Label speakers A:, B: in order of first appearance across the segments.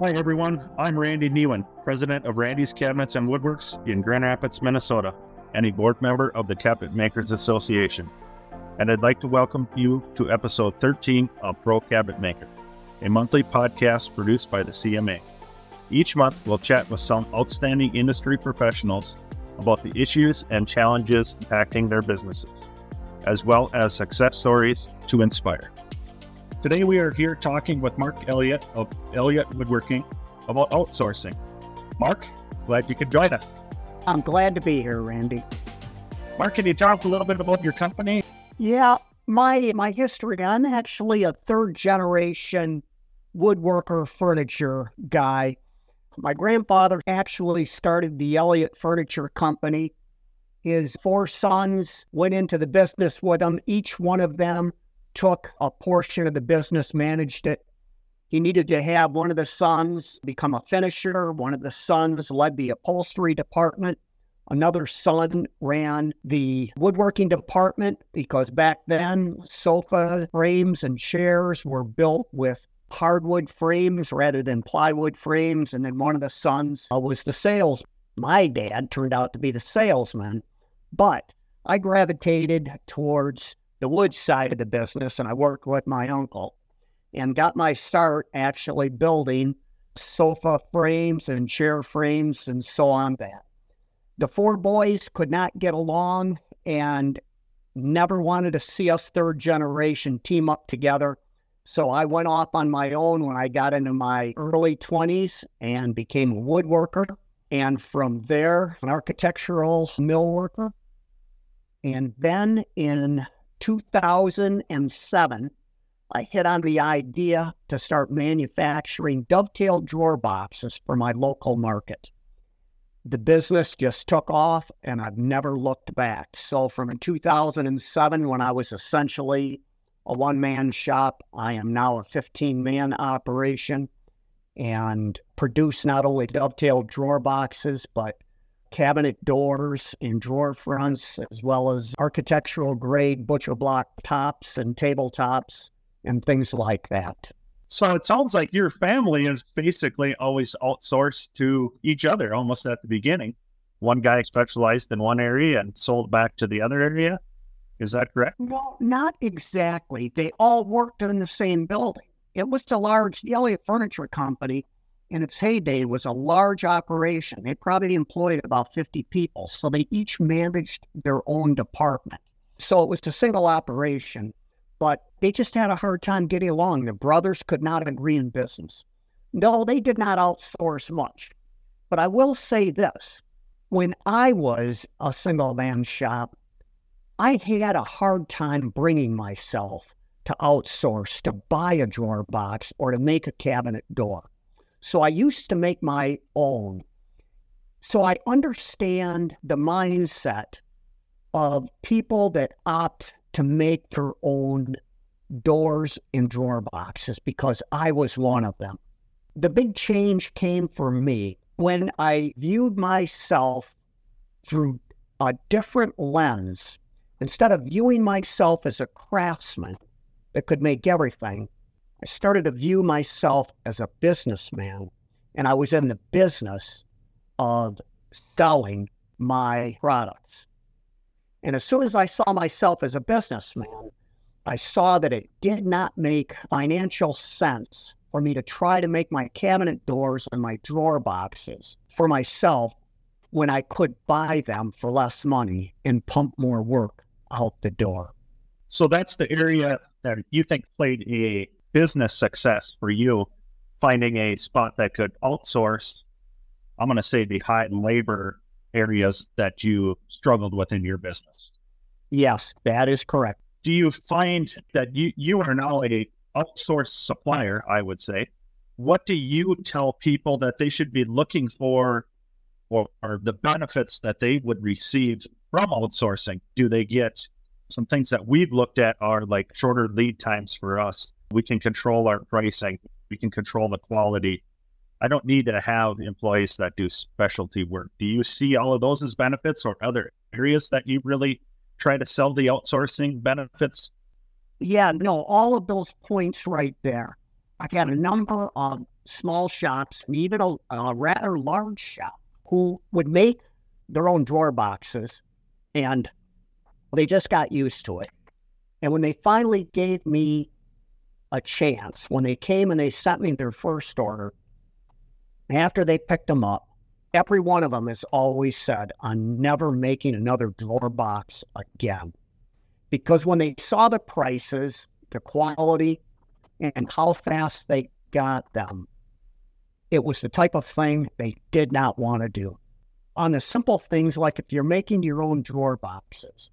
A: Hi, everyone. I'm Randy Niewind, president of Randy's Cabinets and Woodworks in Grand Rapids, Minnesota, and a board member of the Cabinet Makers Association. And I'd like to welcome you to episode 13 of Pro Cabinet Maker, a monthly podcast produced by the CMA. Each month, we'll chat with some outstanding industry professionals about the issues and challenges impacting their businesses, as well as success stories to inspire. Today, we are here talking with Mark Elliott of Elliott Woodworking about outsourcing. Mark, glad you could join us.
B: I'm glad to be here, Randy.
A: Mark, can you talk a little bit about your company?
B: Yeah, my my history. I'm actually a third generation woodworker furniture guy. My grandfather actually started the Elliott Furniture Company. His four sons went into the business with him. Each one of them took a portion of the business, managed it. He needed to have one of the sons become a finisher. One of the sons led the upholstery department. Another son ran the woodworking department because back then sofa frames and chairs were built with hardwood frames rather than plywood frames. And then one of the sons uh, was the sales. My dad turned out to be the salesman, but I gravitated towards the wood side of the business, and I worked with my uncle and got my start actually building sofa frames and chair frames and so on that. The four boys could not get along and never wanted to see us third generation team up together. So I went off on my own when I got into my early 20s and became a woodworker. And from there, an architectural millworker. And then in 2007, I hit on the idea to start manufacturing dovetail drawer boxes for my local market. The business just took off and I've never looked back. So, from 2007, when I was essentially a one man shop, I am now a 15 man operation and produce not only dovetail drawer boxes, but cabinet doors and drawer fronts, as well as architectural grade butcher block tops and tabletops and things like that.
A: So it sounds like your family is basically always outsourced to each other almost at the beginning. One guy specialized in one area and sold back to the other area. Is that correct?
B: No, not exactly. They all worked in the same building. It was a large Elliott Furniture Company in its heyday was a large operation. It probably employed about 50 people. So they each managed their own department. So it was a single operation, but they just had a hard time getting along. The brothers could not agree in business. No, they did not outsource much. But I will say this when I was a single man shop, I had a hard time bringing myself to outsource, to buy a drawer box, or to make a cabinet door. So I used to make my own. So I understand the mindset of people that opt to make their own doors and drawer boxes because I was one of them. The big change came for me when I viewed myself through a different lens. Instead of viewing myself as a craftsman that could make everything, I started to view myself as a businessman, and I was in the business of selling my products. And as soon as I saw myself as a businessman, I saw that it did not make financial sense for me to try to make my cabinet doors and my drawer boxes for myself when I could buy them for less money and pump more work out the door.
A: So that's the area that you think played a business success for you finding a spot that could outsource i'm going to say the high labor areas that you struggled with in your business.
B: Yes that is correct.
A: Do you find that you you are now a outsourced supplier i would say? What do you tell people that they should be looking for or, or the benefits that they would receive from outsourcing? Do they get some things that we've looked at are like shorter lead times for us we can control our pricing. We can control the quality. I don't need to have employees that do specialty work. Do you see all of those as benefits or other areas that you really try to sell the outsourcing benefits?
B: Yeah, no, all of those points right there. I got a number of small shops and even a, a rather large shop who would make their own drawer boxes and they just got used to it. And when they finally gave me a chance, when they came and they sent me their first order, after they picked them up, every one of them has always said, I'm never making another drawer box again. Because when they saw the prices, the quality, and how fast they got them, it was the type of thing they did not want to do. On the simple things like if you're making your own drawer boxes,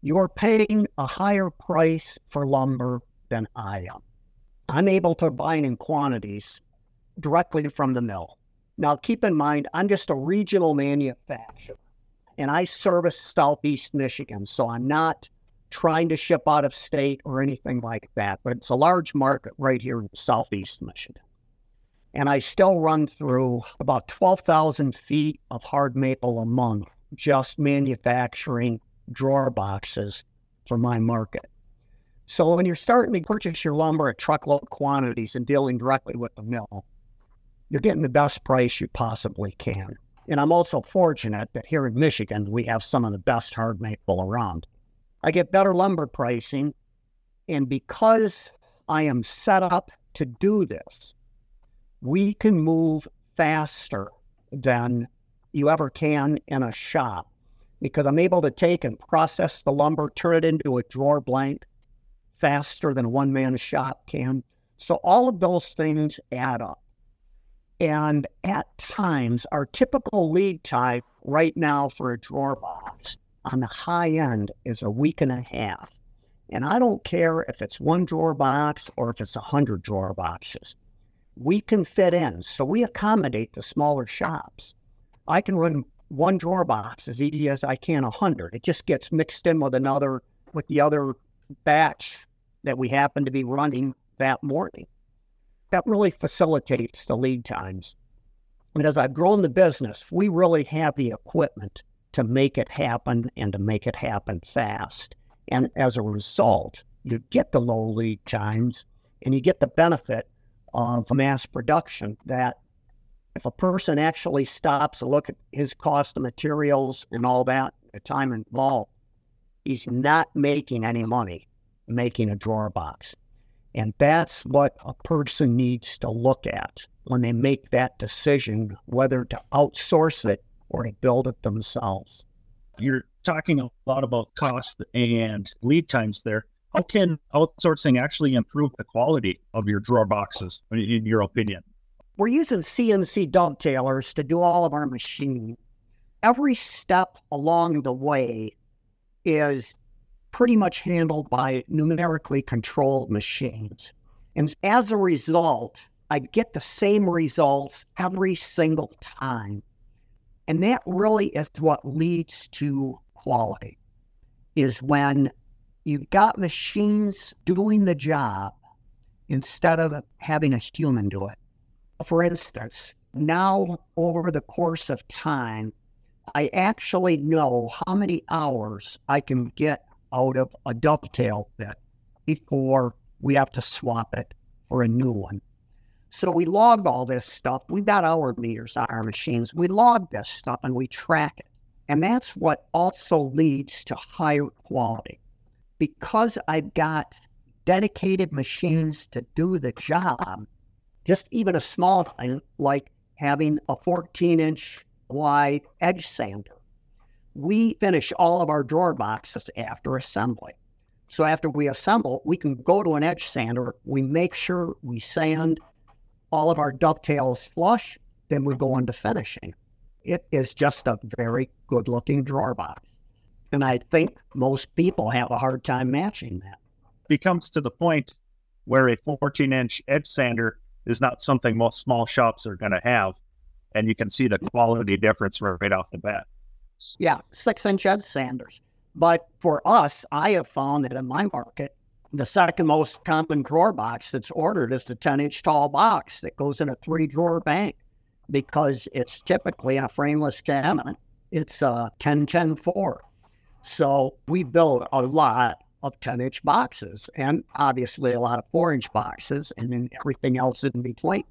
B: you're paying a higher price for lumber than I am. I'm able to buy in quantities directly from the mill. Now, keep in mind, I'm just a regional manufacturer and I service Southeast Michigan. So I'm not trying to ship out of state or anything like that, but it's a large market right here in Southeast Michigan. And I still run through about 12,000 feet of hard maple a month just manufacturing drawer boxes for my market. So when you're starting to purchase your lumber at truckload quantities and dealing directly with the mill, you're getting the best price you possibly can. And I'm also fortunate that here in Michigan, we have some of the best hard maple around. I get better lumber pricing. And because I am set up to do this, we can move faster than you ever can in a shop because I'm able to take and process the lumber, turn it into a drawer blank faster than a one man shop can. So all of those things add up. And at times, our typical lead time right now for a drawer box on the high end is a week and a half. And I don't care if it's one drawer box or if it's a hundred drawer boxes. We can fit in. So we accommodate the smaller shops. I can run one drawer box as easy as I can a hundred. It just gets mixed in with another with the other batch that we happen to be running that morning that really facilitates the lead times. And as I've grown the business, we really have the equipment to make it happen and to make it happen fast. And as a result, you get the low lead times and you get the benefit of mass production that if a person actually stops to look at his cost of materials and all that, the time involved, he's not making any money making a drawer box. And that's what a person needs to look at when they make that decision whether to outsource it or to build it themselves.
A: You're talking a lot about cost and lead times there. How can outsourcing actually improve the quality of your drawer boxes, in your opinion?
B: We're using CNC dovetailers to do all of our machining. Every step along the way is pretty much handled by numerically controlled machines. And as a result, I get the same results every single time. And that really is what leads to quality, is when you've got machines doing the job instead of having a human do it. For instance, now over the course of time, I actually know how many hours I can get out of a dovetail bit before we have to swap it for a new one. So we log all this stuff. We've got our meters on our machines. We log this stuff and we track it. And that's what also leads to higher quality. Because I've got dedicated machines to do the job, just even a small thing like having a 14 inch wide edge sander we finish all of our drawer boxes after assembly. So after we assemble, we can go to an edge sander. We make sure we sand all of our dovetails flush. Then we go into finishing. It is just a very good looking drawer box. And I think most people have a hard time matching that.
A: It comes to the point where a 14 inch edge sander is not something most small shops are going to have. And you can see the quality difference right off the bat.
B: Yeah, six inch edge sanders. But for us, I have found that in my market, the second most common drawer box that's ordered is the 10 inch tall box that goes in a three drawer bank because it's typically a frameless cabinet. It's a 10 10 4. So we build a lot of 10 inch boxes and obviously a lot of four inch boxes and then everything else in between.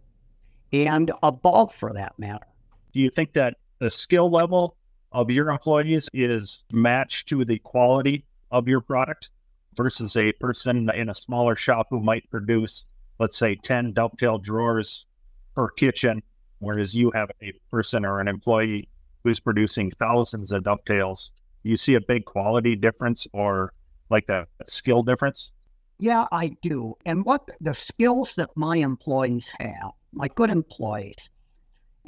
B: and above for that matter.
A: Do you think that the skill level of your employees is matched to the quality of your product versus a person in a smaller shop who might produce, let's say, 10 dovetail drawers per kitchen, whereas you have a person or an employee who's producing thousands of dovetails? You see a big quality difference or like the skill difference?
B: Yeah, I do. And what the skills that my employees have, my good employees,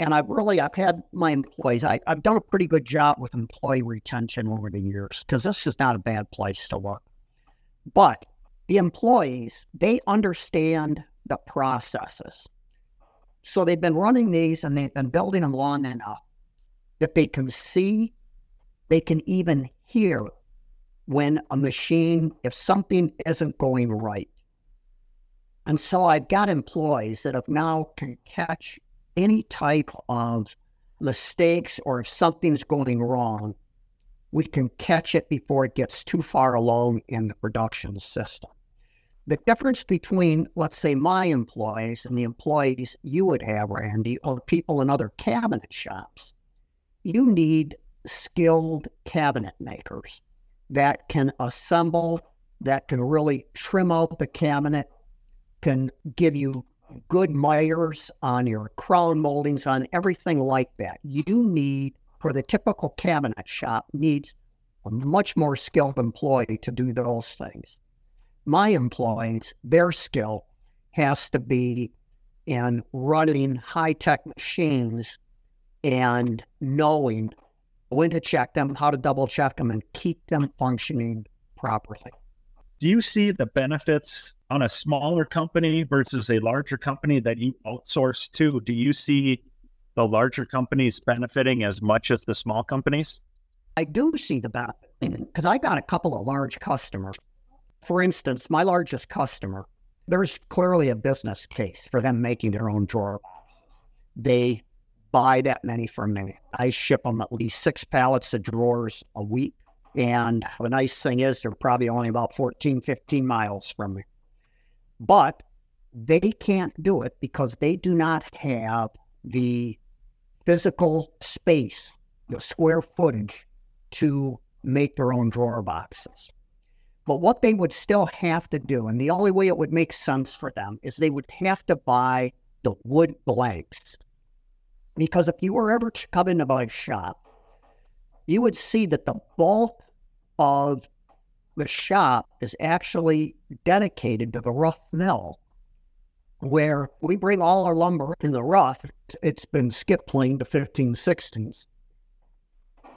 B: and I've really I've had my employees. I, have done a pretty good job with employee retention over the years because this is not a bad place to work. But the employees they understand the processes, so they've been running these and they've been building them long enough that they can see, they can even hear when a machine, if something isn't going right. And so I've got employees that have now can catch any type of mistakes or if something's going wrong, we can catch it before it gets too far along in the production system. The difference between, let's say, my employees and the employees you would have, Randy, or people in other cabinet shops, you need skilled cabinet makers that can assemble, that can really trim out the cabinet, can give you good miters on your crown moldings, on everything like that. You need, for the typical cabinet shop, needs a much more skilled employee to do those things. My employees, their skill has to be in running high tech machines and knowing when to check them, how to double check them, and keep them functioning properly.
A: Do you see the benefits on a smaller company versus a larger company that you outsource to? Do you see the larger companies benefiting as much as the small companies?
B: I do see the benefit because I got a couple of large customers. For instance, my largest customer, there's clearly a business case for them making their own drawer. They buy that many from me. I ship them at least six pallets of drawers a week. And the nice thing is, they're probably only about 14, 15 miles from me. But they can't do it because they do not have the physical space, the square footage to make their own drawer boxes. But what they would still have to do, and the only way it would make sense for them, is they would have to buy the wood blanks because if you were ever to come into my shop, you would see that the bulk of the shop is actually dedicated to the rough mill, where we bring all our lumber in the rough. It's been skip planed to 1516s.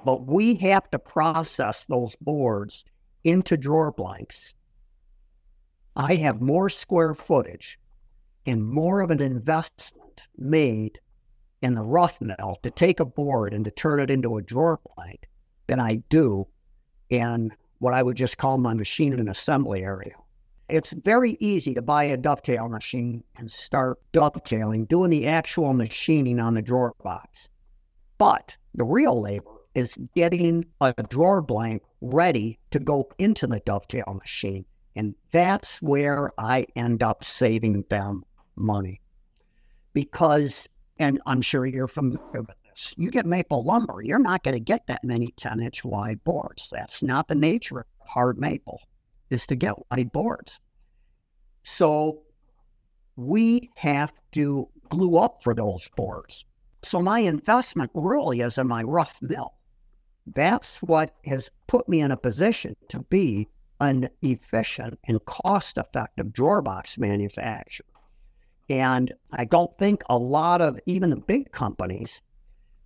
B: But we have to process those boards into drawer blanks. I have more square footage and more of an investment made in the rough mill to take a board and to turn it into a drawer blank than I do in what I would just call my machine and assembly area. It's very easy to buy a dovetail machine and start dovetailing, doing the actual machining on the drawer box. But the real labor is getting a drawer blank ready to go into the dovetail machine. And that's where I end up saving them money. Because and I'm sure you're familiar with this. You get maple lumber, you're not going to get that many 10 inch wide boards. That's not the nature of hard maple, is to get wide boards. So we have to glue up for those boards. So my investment really is in my rough mill. That's what has put me in a position to be an efficient and cost effective drawer box manufacturer. And I don't think a lot of even the big companies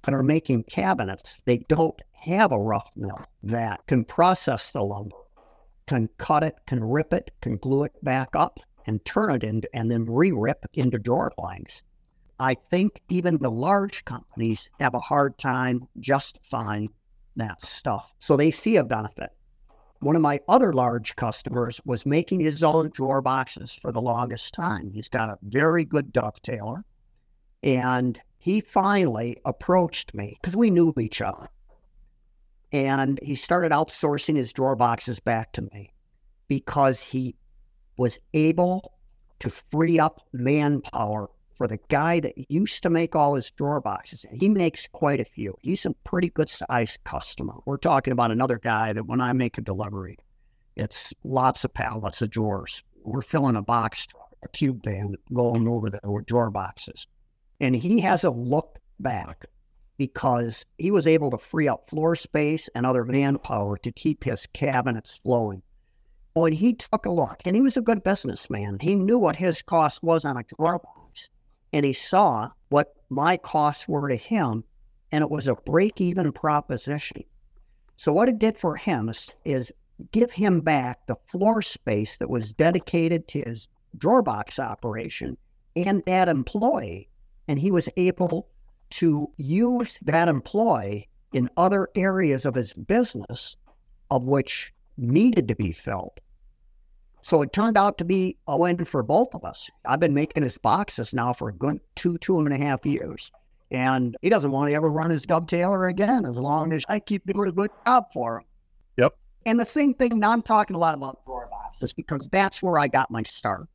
B: that are making cabinets, they don't have a rough mill that can process the lumber, can cut it, can rip it, can glue it back up and turn it into and then re-rip into drawer blanks. I think even the large companies have a hard time justifying that stuff. So they see a benefit. One of my other large customers was making his own drawer boxes for the longest time. He's got a very good dovetailer. And he finally approached me because we knew each other. And he started outsourcing his drawer boxes back to me because he was able to free up manpower for the guy that used to make all his drawer boxes. And he makes quite a few. He's a pretty good sized customer. We're talking about another guy that when I make a delivery, it's lots of pallets of drawers. We're filling a box a cube van going over there with drawer boxes. And he hasn't looked back because he was able to free up floor space and other manpower to keep his cabinets flowing. When he took a look, and he was a good businessman, he knew what his cost was on a drawer and he saw what my costs were to him, and it was a break even proposition. So, what it did for him is, is give him back the floor space that was dedicated to his drawer box operation and that employee. And he was able to use that employee in other areas of his business of which needed to be filled. So it turned out to be a win for both of us. I've been making his boxes now for a good two, two and a half years. And he doesn't want to ever run his dovetailer again as long as I keep doing a good job for him.
A: Yep.
B: And the same thing, now I'm talking a lot about drawer boxes because that's where I got my start.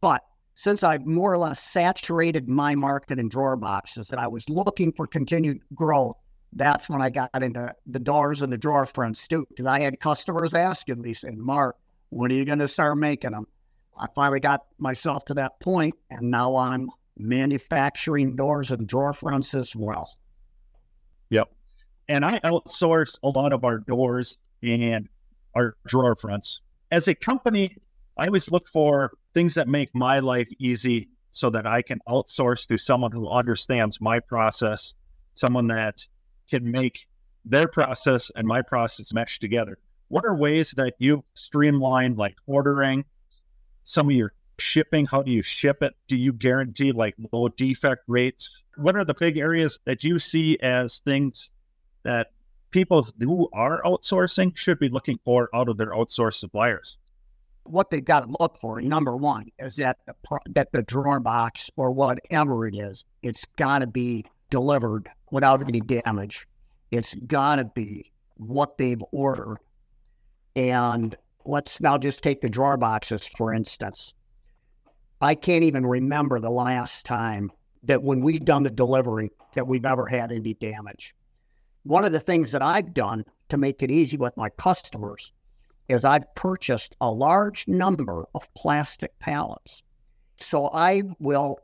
B: But since I've more or less saturated my market in drawer boxes and I was looking for continued growth, that's when I got into the doors and the drawer fronts too. Because I had customers asking me, saying, Mark, when are you going to start making them? I finally got myself to that point, and now I'm manufacturing doors and drawer fronts as well.
A: Yep. And I outsource a lot of our doors and our drawer fronts. As a company, I always look for things that make my life easy so that I can outsource to someone who understands my process, someone that can make their process and my process mesh together. What are ways that you streamline like ordering some of your shipping? How do you ship it? Do you guarantee like low defect rates? What are the big areas that you see as things that people who are outsourcing should be looking for out of their outsourced suppliers?
B: what they've got to look for, number one, is that the that the drawer box or whatever it is, it's got to be delivered without any damage. It's got to be what they've ordered. And let's now just take the drawer boxes for instance. I can't even remember the last time that when we've done the delivery that we've ever had any damage. One of the things that I've done to make it easy with my customers is I've purchased a large number of plastic pallets. So I will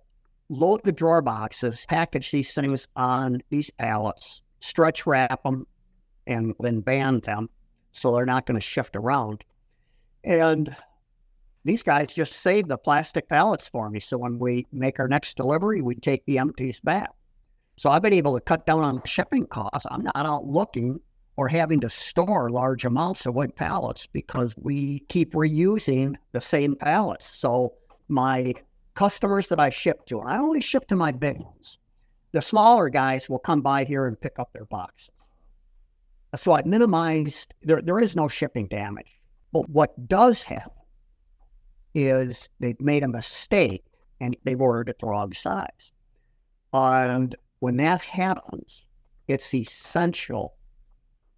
B: load the drawer boxes, package these things on these pallets, stretch wrap them, and then band them so they're not going to shift around. And these guys just save the plastic pallets for me. So when we make our next delivery, we take the empties back. So I've been able to cut down on shipping costs. I'm not out looking or having to store large amounts of wood pallets because we keep reusing the same pallets. So my customers that I ship to, and I only ship to my big ones, the smaller guys will come by here and pick up their boxes. So I've minimized, there, there is no shipping damage. But what does happen is they've made a mistake and they've ordered it the wrong size. And when that happens, it's essential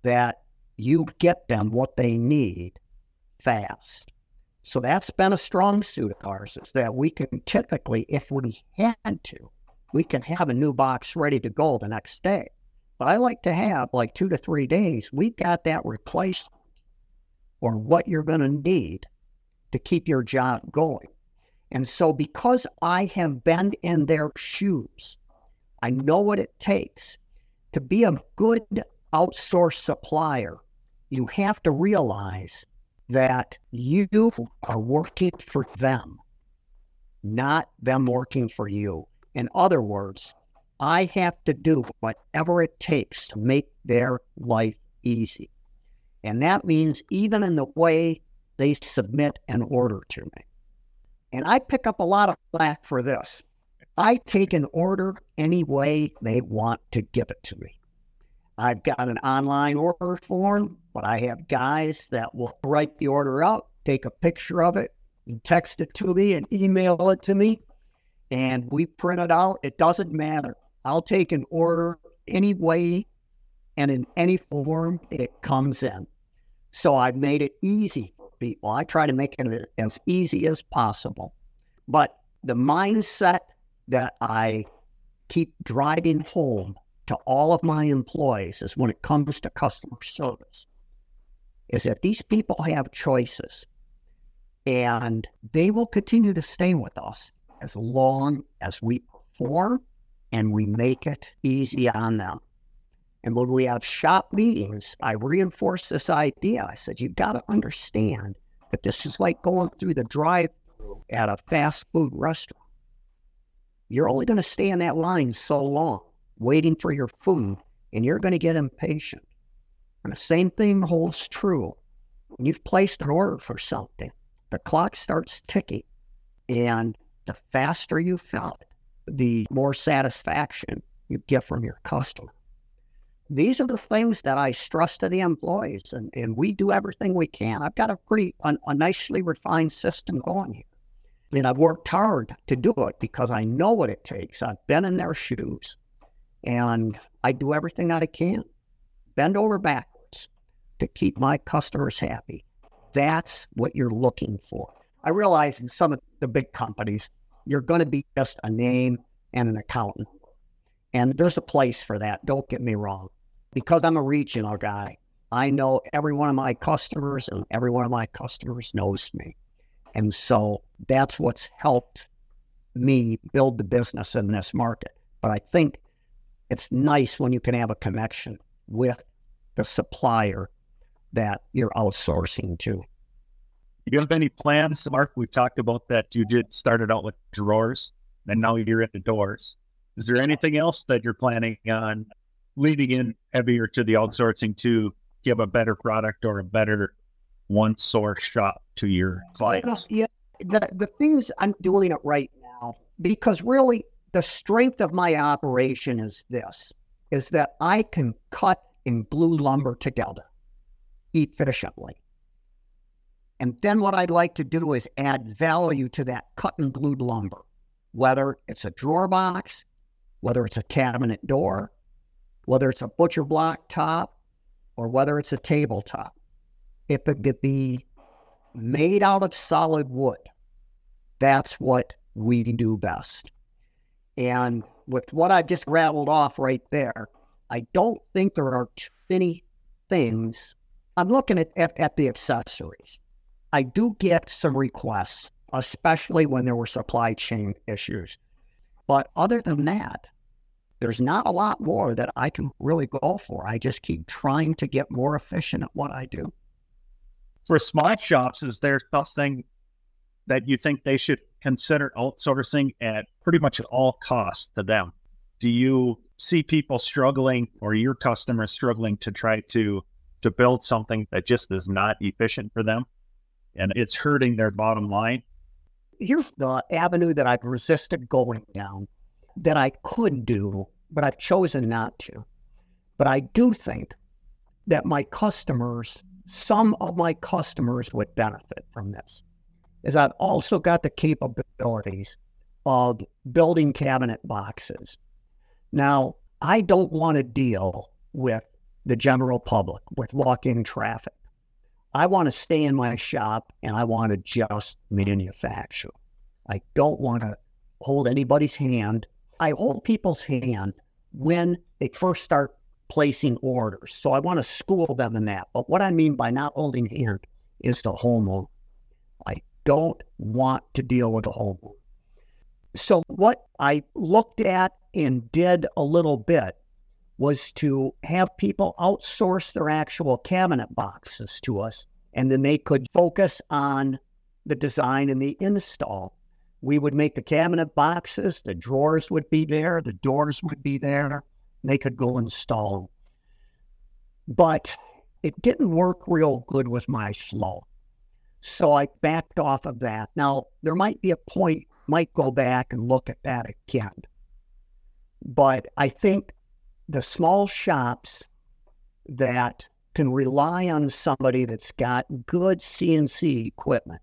B: that you get them what they need fast. So that's been a strong suit of ours is that we can typically, if we had to, we can have a new box ready to go the next day. But I like to have like two to three days. We've got that replacement or what you're going to need to keep your job going. And so, because I have been in their shoes, I know what it takes to be a good outsourced supplier, you have to realize that you are working for them, not them working for you. In other words, I have to do whatever it takes to make their life easy. And that means even in the way they submit an order to me. And I pick up a lot of flack for this. I take an order any way they want to give it to me. I've got an online order form, but I have guys that will write the order out, take a picture of it, and text it to me and email it to me. And we print it out. It doesn't matter. I'll take an order any way and in any form it comes in. So I've made it easy for people. I try to make it as easy as possible. But the mindset that I keep driving home to all of my employees is when it comes to customer service is that these people have choices and they will continue to stay with us as long as we perform and we make it easy on them. And when we have shop meetings, I reinforce this idea. I said, you've got to understand that this is like going through the drive through at a fast food restaurant. You're only going to stay in that line so long, waiting for your food, and you're going to get impatient. And the same thing holds true when you've placed an order for something. The clock starts ticking, and the faster you fill it, the more satisfaction you get from your customer. These are the things that I stress to the employees, and, and we do everything we can. I've got a pretty a, a nicely refined system going here. And I've worked hard to do it because I know what it takes. I've been in their shoes and I do everything that I can, bend over backwards to keep my customers happy. That's what you're looking for. I realize in some of the big companies, you're going to be just a name and an accountant. And there's a place for that. Don't get me wrong. Because I'm a regional guy, I know every one of my customers, and every one of my customers knows me. And so that's what's helped me build the business in this market. But I think it's nice when you can have a connection with the supplier that you're outsourcing to.
A: Do you have any plans, Mark? We've talked about that. You did started out with drawers, and now you're at the doors. Is there anything else that you're planning on leading in heavier to the outsourcing to give a better product or a better one source shop to your clients?
B: Yeah, the the things I'm doing it right now because really the strength of my operation is this: is that I can cut and glue lumber together efficiently. And then what I'd like to do is add value to that cut and glued lumber, whether it's a drawer box, whether it's a cabinet door, whether it's a butcher block top, or whether it's a tabletop. If it could be made out of solid wood, that's what we do best. And with what I've just rattled off right there, I don't think there are too many things. I'm looking at, at, at the accessories. I do get some requests, especially when there were supply chain issues. But other than that, there's not a lot more that I can really go for. I just keep trying to get more efficient at what I do.
A: For small shops, is there something that you think they should consider outsourcing at pretty much at all costs to them? Do you see people struggling or your customers struggling to try to to build something that just is not efficient for them? And it's hurting their bottom line.
B: Here's the avenue that I've resisted going down that I could do, but I've chosen not to. But I do think that my customers, some of my customers would benefit from this, is I've also got the capabilities of building cabinet boxes. Now, I don't want to deal with the general public, with walk in traffic. I want to stay in my shop and I want to just manufacture. I don't want to hold anybody's hand. I hold people's hand when they first start placing orders. So I want to school them in that. But what I mean by not holding hand is the homeowner. I don't want to deal with the homeowner. So what I looked at and did a little bit was to have people outsource their actual cabinet boxes to us, and then they could focus on the design and the install. We would make the cabinet boxes, the drawers would be there, the doors would be there. They could go install. But it didn't work real good with my flow. So I backed off of that. Now, there might be a point, might go back and look at that again. But I think the small shops that can rely on somebody that's got good CNC equipment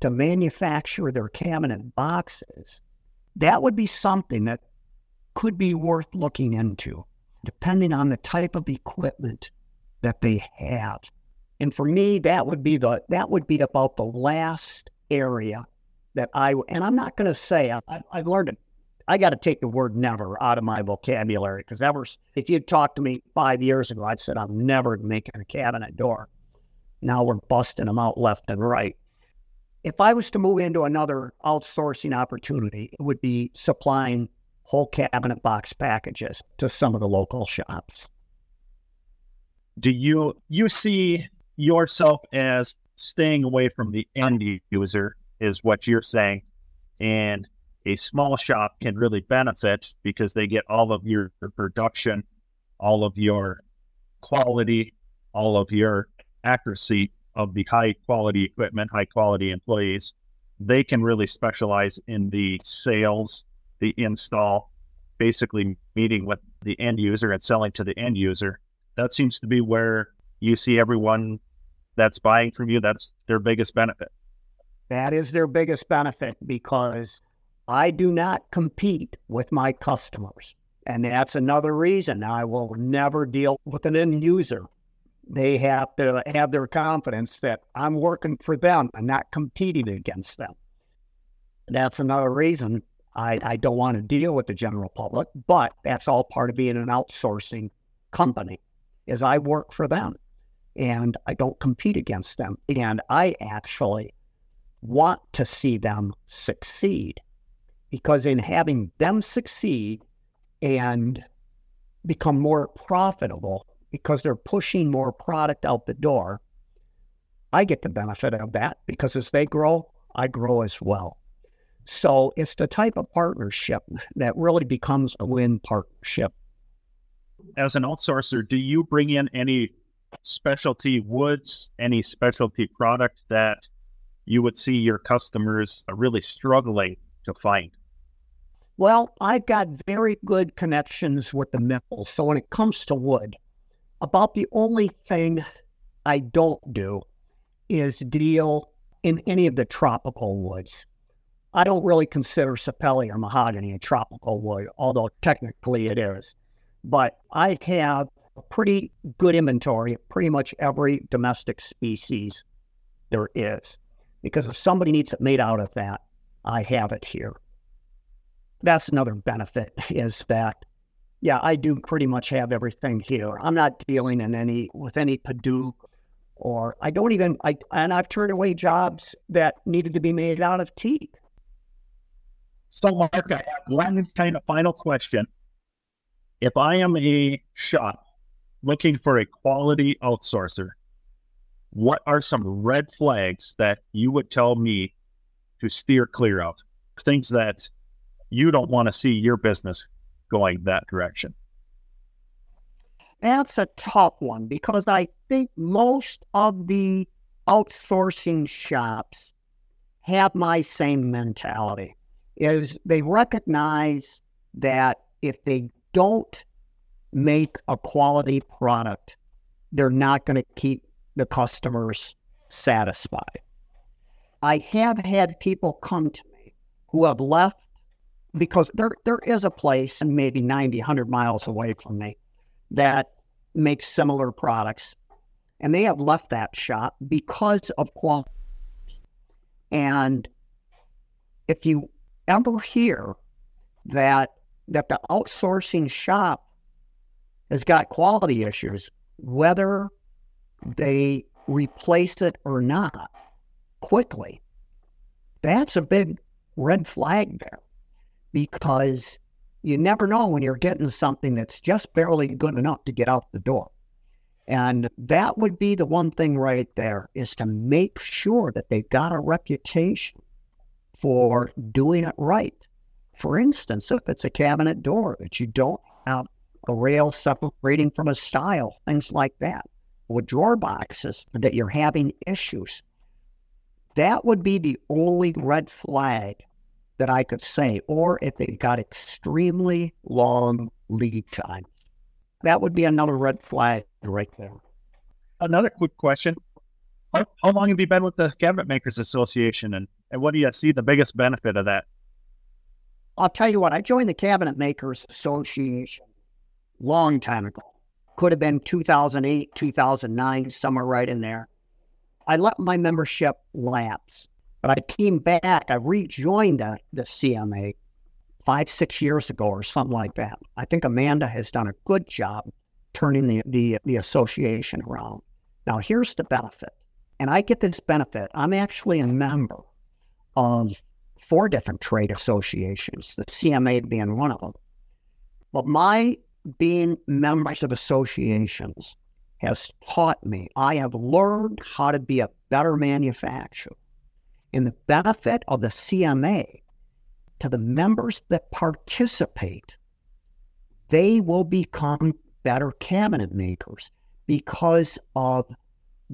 B: to manufacture their cabinet boxes, that would be something that could be worth looking into, depending on the type of equipment that they have. And for me, that would be the that would be about the last area that I and I'm not going to say I, I've learned I got to take the word never out of my vocabulary because ever if you'd talked to me five years ago, I'd said I'm never making a cabinet door. Now we're busting them out left and right. If I was to move into another outsourcing opportunity, it would be supplying whole cabinet box packages to some of the local shops.
A: Do you you see yourself as staying away from the end user is what you're saying and a small shop can really benefit because they get all of your production, all of your quality, all of your accuracy of the high quality equipment, high quality employees. They can really specialize in the sales, the install, basically meeting with the end user and selling to the end user. That seems to be where you see everyone that's buying from you, that's their biggest benefit.
B: That is their biggest benefit because I do not compete with my customers. And that's another reason I will never deal with an end user. They have to have their confidence that I'm working for them and not competing against them. That's another reason I, I don't want to deal with the general public, but that's all part of being an outsourcing company is I work for them and I don't compete against them. And I actually want to see them succeed because in having them succeed and become more profitable because they're pushing more product out the door, I get the benefit of that because as they grow, I grow as well. So it's the type of partnership that really becomes a win partnership.
A: As an outsourcer, do you bring in any specialty woods, any specialty product that you would see your customers really struggling to find?
B: Well, I've got very good connections with the mills. So when it comes to wood, about the only thing I don't do is deal in any of the tropical woods. I don't really consider sapelli or mahogany a tropical wood, although technically it is. But I have a pretty good inventory of pretty much every domestic species there is. Because if somebody needs it made out of that, I have it here. That's another benefit is that, yeah, I do pretty much have everything here. I'm not dealing in any with any Padauk or I don't even I and I've turned away jobs that needed to be made out of teak.
A: So Mark, I have one kind of final question. If I am a shop looking for a quality outsourcer, what are some red flags that you would tell me to steer clear of? Things that you don't want to see your business going that direction.
B: That's a tough one because I think most of the outsourcing shops have my same mentality is they recognize that if they don't make a quality product, they're not going to keep the customers satisfied. I have had people come to me who have left because there there is a place maybe 90, 100 miles away from me that makes similar products. And they have left that shop because of quality. And if you ever hear that that the outsourcing shop has got quality issues, whether they replace it or not quickly, that's a big red flag there because you never know when you're getting something that's just barely good enough to get out the door. And that would be the one thing right there is to make sure that they've got a reputation for doing it right. For instance, if it's a cabinet door that you don't have a rail separating from a stile, things like that, with drawer boxes that you're having issues, that would be the only red flag that I could say, or if they've got extremely long lead time. That would be another red flag right there.
A: Another quick question. How, how long have you been with the Cabinet Makers Association and, and what do you see the biggest benefit of that?
B: I'll tell you what, I joined the Cabinet Makers Association long time ago. Could have been 2008, 2009, somewhere right in there. I let my membership lapse but I came back, I rejoined the, the CMA five, six years ago or something like that. I think Amanda has done a good job turning the, the, the association around. Now, here's the benefit. And I get this benefit. I'm actually a member of four different trade associations, the CMA being one of them. But my being members of associations has taught me, I have learned how to be a better manufacturer. And the benefit of the CMA to the members that participate, they will become better cabinet makers because of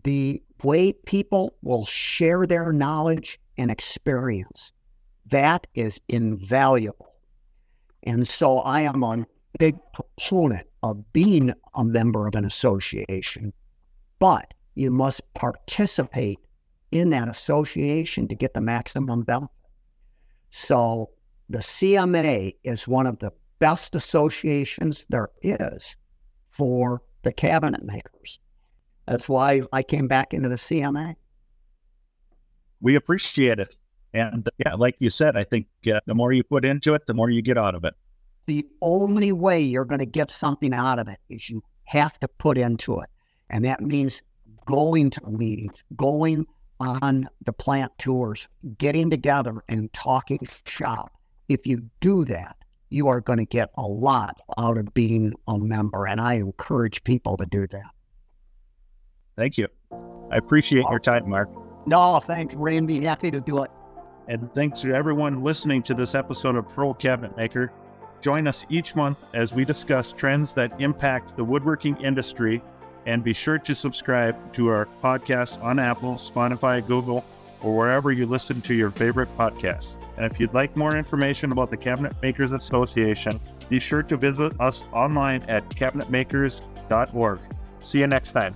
B: the way people will share their knowledge and experience. That is invaluable. And so I am a big proponent of being a member of an association, but you must participate in that association to get the maximum benefit. So the CMA is one of the best associations there is for the cabinet makers. That's why I came back into the CMA.
A: We appreciate it. And yeah, like you said, I think uh, the more you put into it, the more you get out of it.
B: The only way you're going to get something out of it is you have to put into it. And that means going to meetings, going on the plant tours, getting together and talking shop. If you do that, you are going to get a lot out of being a member. And I encourage people to do that.
A: Thank you. I appreciate your time, Mark.
B: No, thanks, Randy. Happy to do it.
A: And thanks to everyone listening to this episode of Pro Cabinet Maker. Join us each month as we discuss trends that impact the woodworking industry and be sure to subscribe to our podcast on Apple, Spotify, Google, or wherever you listen to your favorite podcasts. And if you'd like more information about the Cabinet Makers Association, be sure to visit us online at cabinetmakers.org. See you next time.